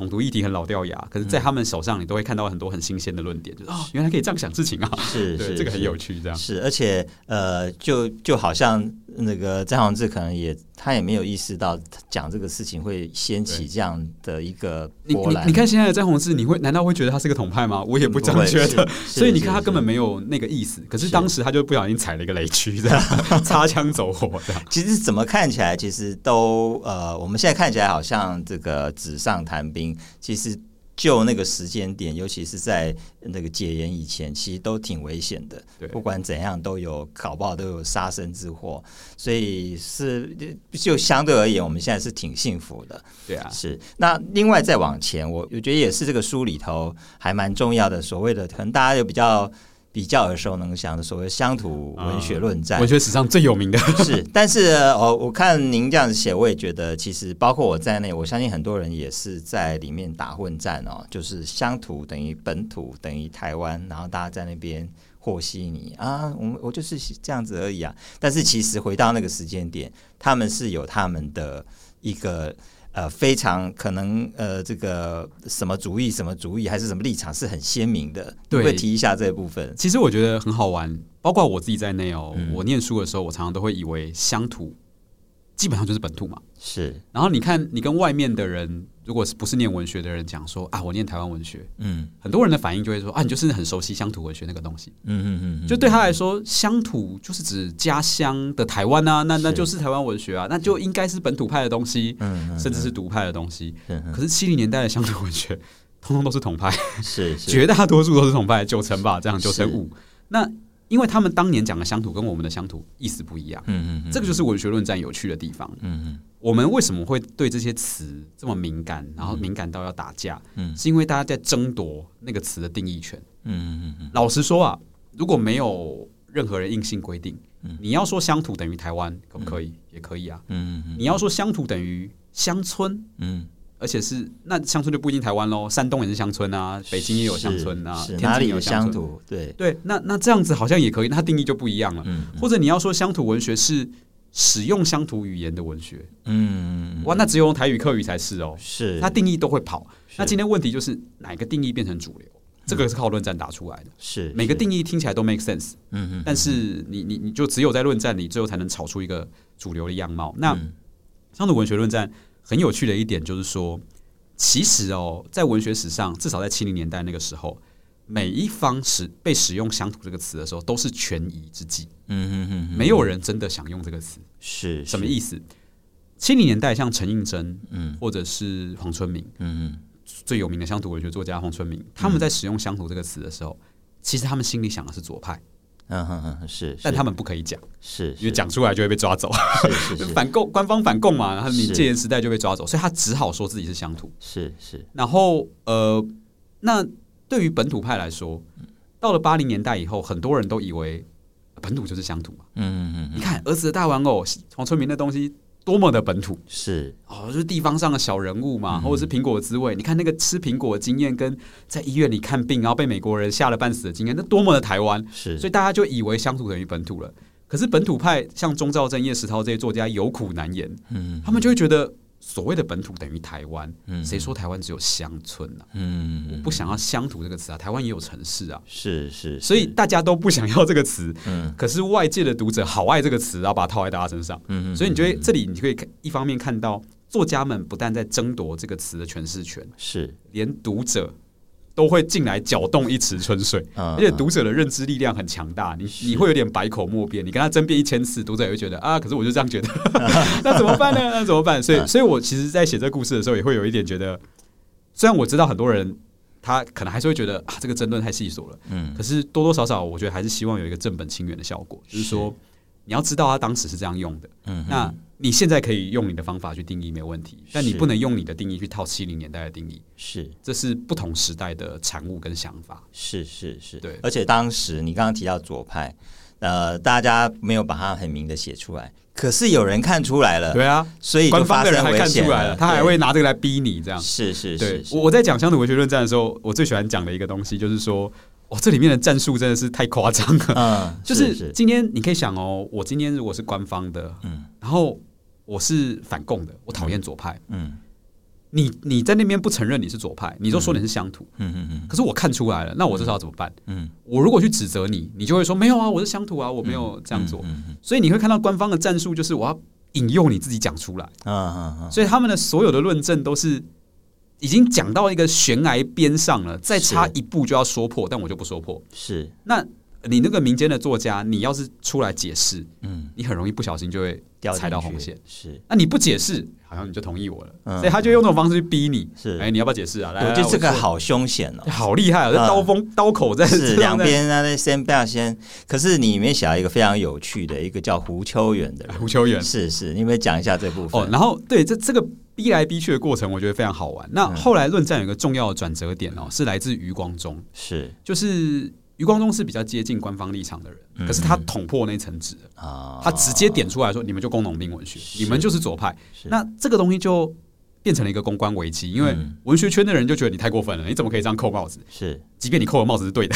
统独议题很老掉牙，可是，在他们手上，你都会看到很多很新鲜的论点，就是哦，原来可以这样想事情啊，是 是，这个很有趣，这样。是，而且呃，就就好像那个詹宏志可能也他也没有意识到讲这个事情会掀起这样的一个波澜。你看现在的詹宏志，你会难道会觉得他是个统派吗？我也不这样觉得，所以你看他根本没有那个意思。可是当时他就不小心踩了一个雷区，这样 擦枪走火这样。其实怎么看起来，其实都呃，我们现在看起来好像这个纸上谈兵。其实就那个时间点，尤其是在那个解严以前，其实都挺危险的。对，不管怎样，都有搞不好都有杀身之祸。所以是就相对而言，我们现在是挺幸福的。对啊，是。那另外再往前，我我觉得也是这个书里头还蛮重要的。所谓的可能大家有比较。比较耳熟能详的所谓乡土文学论战，文学史上最有名的 是。但是哦，我看您这样子写，我也觉得其实包括我在内，我相信很多人也是在里面打混战哦。就是乡土等于本土等于台湾，然后大家在那边和稀泥啊，我我就是这样子而已啊。但是其实回到那个时间点，他们是有他们的一个。呃，非常可能呃，这个什么主义、什么主义，还是什么立场是很鲜明的。对，会提一下这一部分。其实我觉得很好玩，包括我自己在内哦。嗯、我念书的时候，我常常都会以为乡土基本上就是本土嘛。是。然后你看，你跟外面的人。如果是不是念文学的人讲说啊，我念台湾文学，嗯，很多人的反应就会说啊，你就是很熟悉乡土文学那个东西，嗯嗯嗯，就对他来说，乡土就是指家乡的台湾啊，那那就是台湾文学啊，那就应该是本土派的东西，嗯，甚至是独派的东西。可是七零年代的乡土文学，通通都是统派，是绝大多数都是统派，九成吧，这样九成五。那因为他们当年讲的乡土跟我们的乡土意思不一样，嗯嗯，这个就是文学论战有趣的地方，嗯嗯。我们为什么会对这些词这么敏感？然后敏感到要打架？嗯，是因为大家在争夺那个词的定义权。嗯嗯嗯嗯。老实说啊，如果没有任何人硬性规定，嗯，你要说乡土等于台湾，可不可以？也可以啊。嗯嗯。你要说乡土等于乡村，嗯，而且是那乡村就不一定台湾喽。山东也是乡村啊，北京也有乡村啊，哪里有乡土？对对，那那这样子好像也可以，那它定义就不一样了。嗯，或者你要说乡土文学是。使用乡土语言的文学，嗯，哇，那只有用台语、客语才是哦，是，它定义都会跑。那今天问题就是哪个定义变成主流？这个是靠论战打出来的。是每个定义听起来都 make sense。嗯嗯。但是你你你就只有在论战你，最后才能炒出一个主流的样貌。那乡土文学论战很有趣的一点就是说，其实哦，在文学史上，至少在七零年代那个时候。每一方使被使用“乡土”这个词的时候，都是权宜之计。嗯嗯嗯，没有人真的想用这个词，是什么意思？七零年代，像陈映真，嗯，或者是黄春明，嗯嗯，最有名的乡土文学作家黄春明，他们在使用“乡土”这个词的时候，其实他们心里想的是左派。嗯哼哼，是，但他们不可以讲，是因为讲出来就会被抓走。是是反共，官方反共嘛，然后你戒严时代就被抓走，所以他只好说自己是乡土。是是，然后呃，那。对于本土派来说，到了八零年代以后，很多人都以为本土就是乡土嘛。嗯嗯嗯。你看儿子的大玩偶黄春明的东西多么的本土，是哦，就是地方上的小人物嘛，或者是苹果的滋味。你看那个吃苹果的经验，跟在医院里看病，然后被美国人吓了半死的经验，那多么的台湾。是，所以大家就以为乡土等于本土了。可是本土派像钟兆正、叶石涛这些作家有苦难言，嗯，他们就会觉得。所谓的本土等于台湾，谁说台湾只有乡村呢？嗯，我不想要乡土这个词啊，台湾也有城市啊，是是，所以大家都不想要这个词。嗯，可是外界的读者好爱这个词，然后把它套在大家身上。嗯，所以你觉得这里你就可以一方面看到作家们不但在争夺这个词的诠释权，是连读者。都会进来搅动一池春水，而且读者的认知力量很强大，你你会有点百口莫辩，你跟他争辩一千次，读者也会觉得啊，可是我就这样觉得，那怎么办呢？那怎么办？所以，所以我其实，在写这个故事的时候，也会有一点觉得，虽然我知道很多人他可能还是会觉得啊，这个争论太细琐了，嗯，可是多多少少，我觉得还是希望有一个正本清源的效果，就是说，你要知道他当时是这样用的，嗯，那。你现在可以用你的方法去定义，没有问题，但你不能用你的定义去套七零年代的定义。是，这是不同时代的产物跟想法。是是是，对。而且当时你刚刚提到左派，呃，大家没有把它很明的写出来，可是有人看出来了。对啊，所以官方的人还看出来了，他还会拿这个来逼你这样。是是是。我我在讲乡土文学论战的时候，我最喜欢讲的一个东西就是说，哦，这里面的战术真的是太夸张了。嗯，就是今天你可以想哦，我今天如果是官方的，嗯，然后。我是反共的，我讨厌左派。嗯，你你在那边不承认你是左派，你就说你是乡土。嗯嗯嗯。可是我看出来了，那我这时候怎么办？嗯，我如果去指责你，你就会说没有啊，我是乡土啊，我没有这样做。所以你会看到官方的战术就是我要引诱你自己讲出来。啊啊啊！所以他们的所有的论证都是已经讲到一个悬崖边上了，再差一步就要说破，但我就不说破。是那。你那个民间的作家，你要是出来解释，嗯，你很容易不小心就会踩到红线。是，那你不解释，好像你就同意我了，所以他就用这种方式去逼你。是，哎，你要不要解释啊？来，我觉得这个好凶险哦，好厉害啊！这刀锋刀口在是两边啊，那先不要先。可是你里面写了一个非常有趣的一个叫胡秋远的胡秋远，是是，你有没有讲一下这部分？哦，然后对这这个逼来逼去的过程，我觉得非常好玩。那后来论战有一个重要的转折点哦，是来自余光中，是就是。余光中是比较接近官方立场的人，可是他捅破那层纸啊，他直接点出来说：“你们就工农兵文学，你们就是左派。”那这个东西就变成了一个公关危机，因为文学圈的人就觉得你太过分了，你怎么可以这样扣帽子？是，即便你扣的帽子是对的，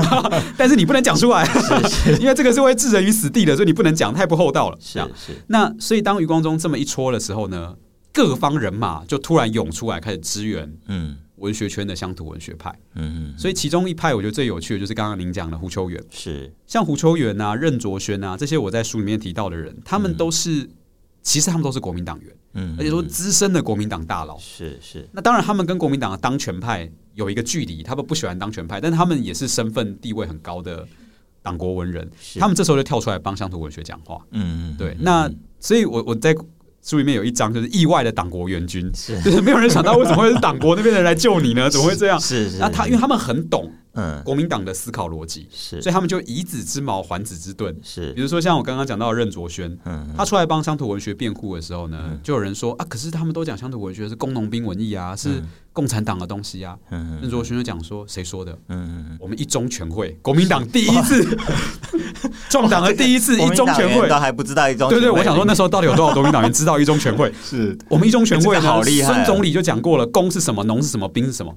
但是你不能讲出来，因为这个是会置人于死地的，所以你不能讲，太不厚道了。是是。那所以当余光中这么一戳的时候呢，各方人马就突然涌出来开始支援。嗯。文学圈的乡土文学派，嗯嗯，所以其中一派我觉得最有趣的就是刚刚您讲的胡秋元，是。像胡秋元啊、任卓轩啊这些我在书里面提到的人，他们都是其实他们都是国民党员，嗯，而且说资深的国民党大佬，是是。那当然他们跟国民党的当权派有一个距离，他们不喜欢当权派，但他们也是身份地位很高的党国文人，他们这时候就跳出来帮乡土文学讲话，嗯嗯，对。那所以我我在。书里面有一章就是意外的党国援军，是就是没有人想到为什么会是党国那边的人来救你呢？怎么会这样？是是，那他因为他们很懂。嗯，国民党的思考逻辑是，所以他们就以子之矛还子之盾。是，比如说像我刚刚讲到的任卓轩，嗯，他出来帮乡土文学辩护的时候呢，就有人说啊，可是他们都讲乡土文学是工农兵文艺啊，是共产党的东西啊。嗯，任卓轩就讲说，谁说的？嗯，我们一中全会，国民党第一次创 党的第一次一中全会，都还不知道一中。对对，我想说那时候到底有多少国民党员知道一中全会？是我们一中全会好厉害。孙总理就讲过了，工是什么，农是什么，兵是什么。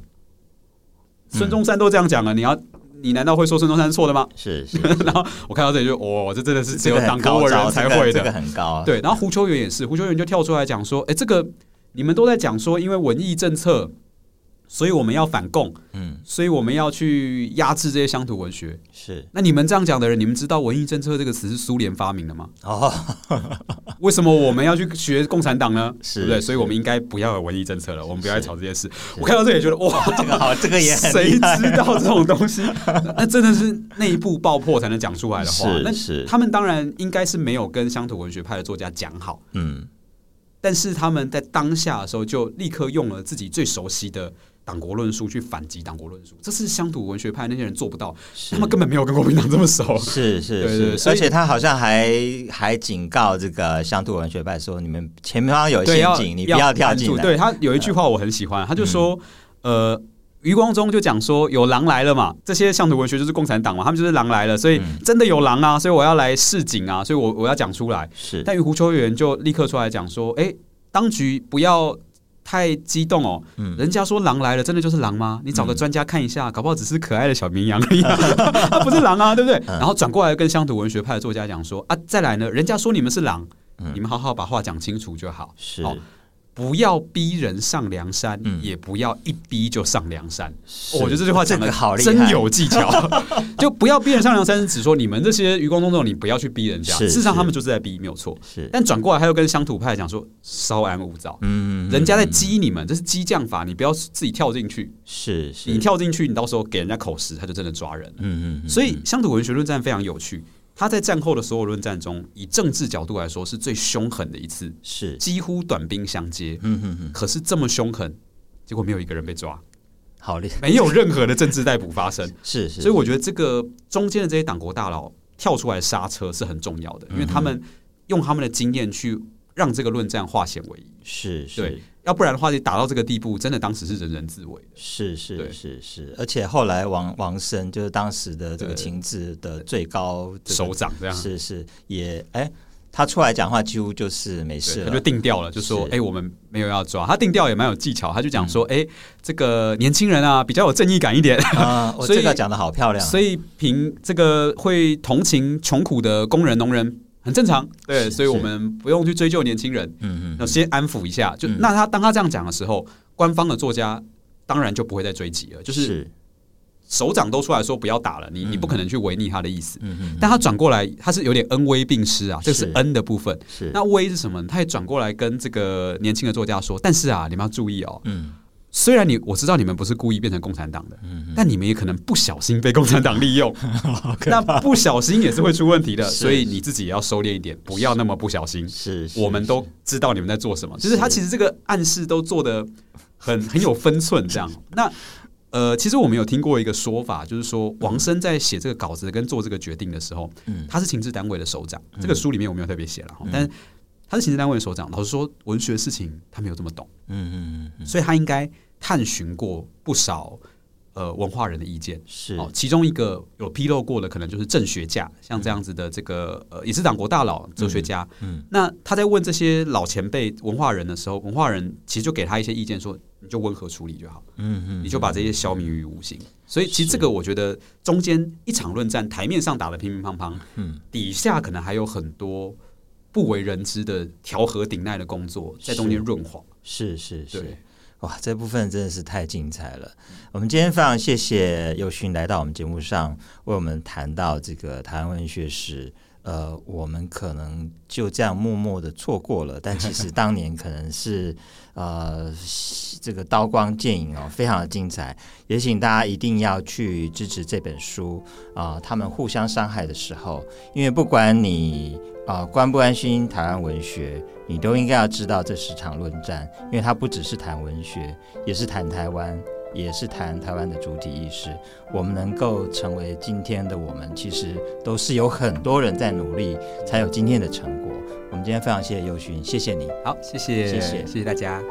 孙中山都这样讲了，你要你难道会说孙中山是错的吗？是 是。然后我看到这里就，哦，这真的是只有党国人才会的，这个很高啊。对，然后胡秋元也是，胡秋元就跳出来讲说，哎，这个你们都在讲说，因为文艺政策，所以我们要反共，嗯，所以我们要去压制这些乡土文学。是，那你们这样讲的人，你们知道“文艺政策”这个词是苏联发明的吗？哦，为什么我们要去学共产党呢？是，对不对？所以我们应该不要有文艺政策了，我们不要再吵这件事。我看到这也觉得哇，这个好，这个也谁知道这种东西？那真的是内部爆破才能讲出来的话。是，是他们当然应该是没有跟乡土文学派的作家讲好，嗯，但是他们在当下的时候就立刻用了自己最熟悉的。党国论述去反击党国论述，这是乡土文学派那些人做不到，他们根本没有跟国民党这么熟。是是是，是，而且他好像还还警告这个乡土文学派说：“你们前面方有陷阱，你不要跳进来。”对，他有一句话我很喜欢，他就说：“呃，余光中就讲说有狼来了嘛，这些乡土文学就是共产党嘛，他们就是狼来了，所以真的有狼啊，所以我要来示警啊，所以我我要讲出来。”是，但余胡秋原就立刻出来讲说：“哎，当局不要。”太激动哦！人家说狼来了，真的就是狼吗？你找个专家看一下，搞不好只是可爱的小绵羊而已，它不是狼啊，对不对？然后转过来跟乡土文学派的作家讲说啊，再来呢，人家说你们是狼，你们好好把话讲清楚就好。是。不要逼人上梁山，嗯、也不要一逼就上梁山。我觉得这句话讲的好，真有技巧。就不要逼人上梁山，是指说你们这些余光中这种，你不要去逼人家。事实上，他们就是在逼，没有错。是，但转过来，他又跟乡土派讲说，稍安勿躁。嗯，人家在激你们，这是激将法，你不要自己跳进去。是，是，你跳进去，你到时候给人家口实，他就真的抓人。嗯嗯。所以，乡土文学论战非常有趣。他在战后的所有论战中，以政治角度来说，是最凶狠的一次，是几乎短兵相接。嗯哼哼。可是这么凶狠，结果没有一个人被抓，好厉害，没有任何的政治逮捕发生。是是。所以我觉得这个中间的这些党国大佬跳出来刹车是很重要的，因为他们用他们的经验去让这个论战化险为夷。是是。对。要不然的话，你打到这个地步，真的当时是人人自危的。是是是是，而且后来王王生就是当时的这个情治的最高首长，这样是是也哎，他出来讲话几乎就是没事，他就定调了，就说哎，我们没有要抓他，定调也蛮有技巧，他就讲说哎，这个年轻人啊比较有正义感一点啊，所以这个讲的好漂亮，所以凭这个会同情穷苦的工人农人。很正常，对，所以我们不用去追究年轻人，嗯嗯，要先安抚一下。就那他当他这样讲的时候，官方的作家当然就不会再追击了。就是首长都出来说不要打了，你你不可能去违逆他的意思。嗯嗯，但他转过来，他是有点恩威并施啊，这是恩的部分。是那威是什么？他也转过来跟这个年轻的作家说，但是啊，你们要注意哦，嗯。虽然你我知道你们不是故意变成共产党的，嗯、但你们也可能不小心被共产党利用，那不小心也是会出问题的，所以你自己也要收敛一点，不要那么不小心。是，我们都知道你们在做什么，是。就是他其实这个暗示都做的很 很有分寸。这样，那呃，其实我们有听过一个说法，就是说王生在写这个稿子跟做这个决定的时候，嗯、他是情治单位的首长，嗯、这个书里面我没有特别写了，嗯、但是。他是行政单位的首长，老实说，文学的事情他没有这么懂，嗯嗯嗯，所以他应该探寻过不少呃文化人的意见，是。哦，其中一个有披露过的，可能就是政学家，像这样子的这个呃，也是党国大佬、哲学家，嗯，那他在问这些老前辈文化人的时候，文化人其实就给他一些意见，说你就温和处理就好，嗯嗯，你就把这些消弭于无形。所以其实这个我觉得中间一场论战，台面上打的乒乒乓乓，嗯，底下可能还有很多。不为人知的调和顶耐的工作，在中间润滑，是是是，对哇，这部分真的是太精彩了。我们今天非常谢谢宥勋来到我们节目上，为我们谈到这个台湾文学史。呃，我们可能就这样默默的错过了，但其实当年可能是呃这个刀光剑影哦，非常的精彩。也请大家一定要去支持这本书啊，他们互相伤害的时候，因为不管你啊，关不关心台湾文学，你都应该要知道这是场论战，因为它不只是谈文学，也是谈台湾。也是谈台湾的主体意识，我们能够成为今天的我们，其实都是有很多人在努力，才有今天的成果。我们今天非常谢谢尤勋，谢谢你。好，谢谢，谢谢，谢谢大家。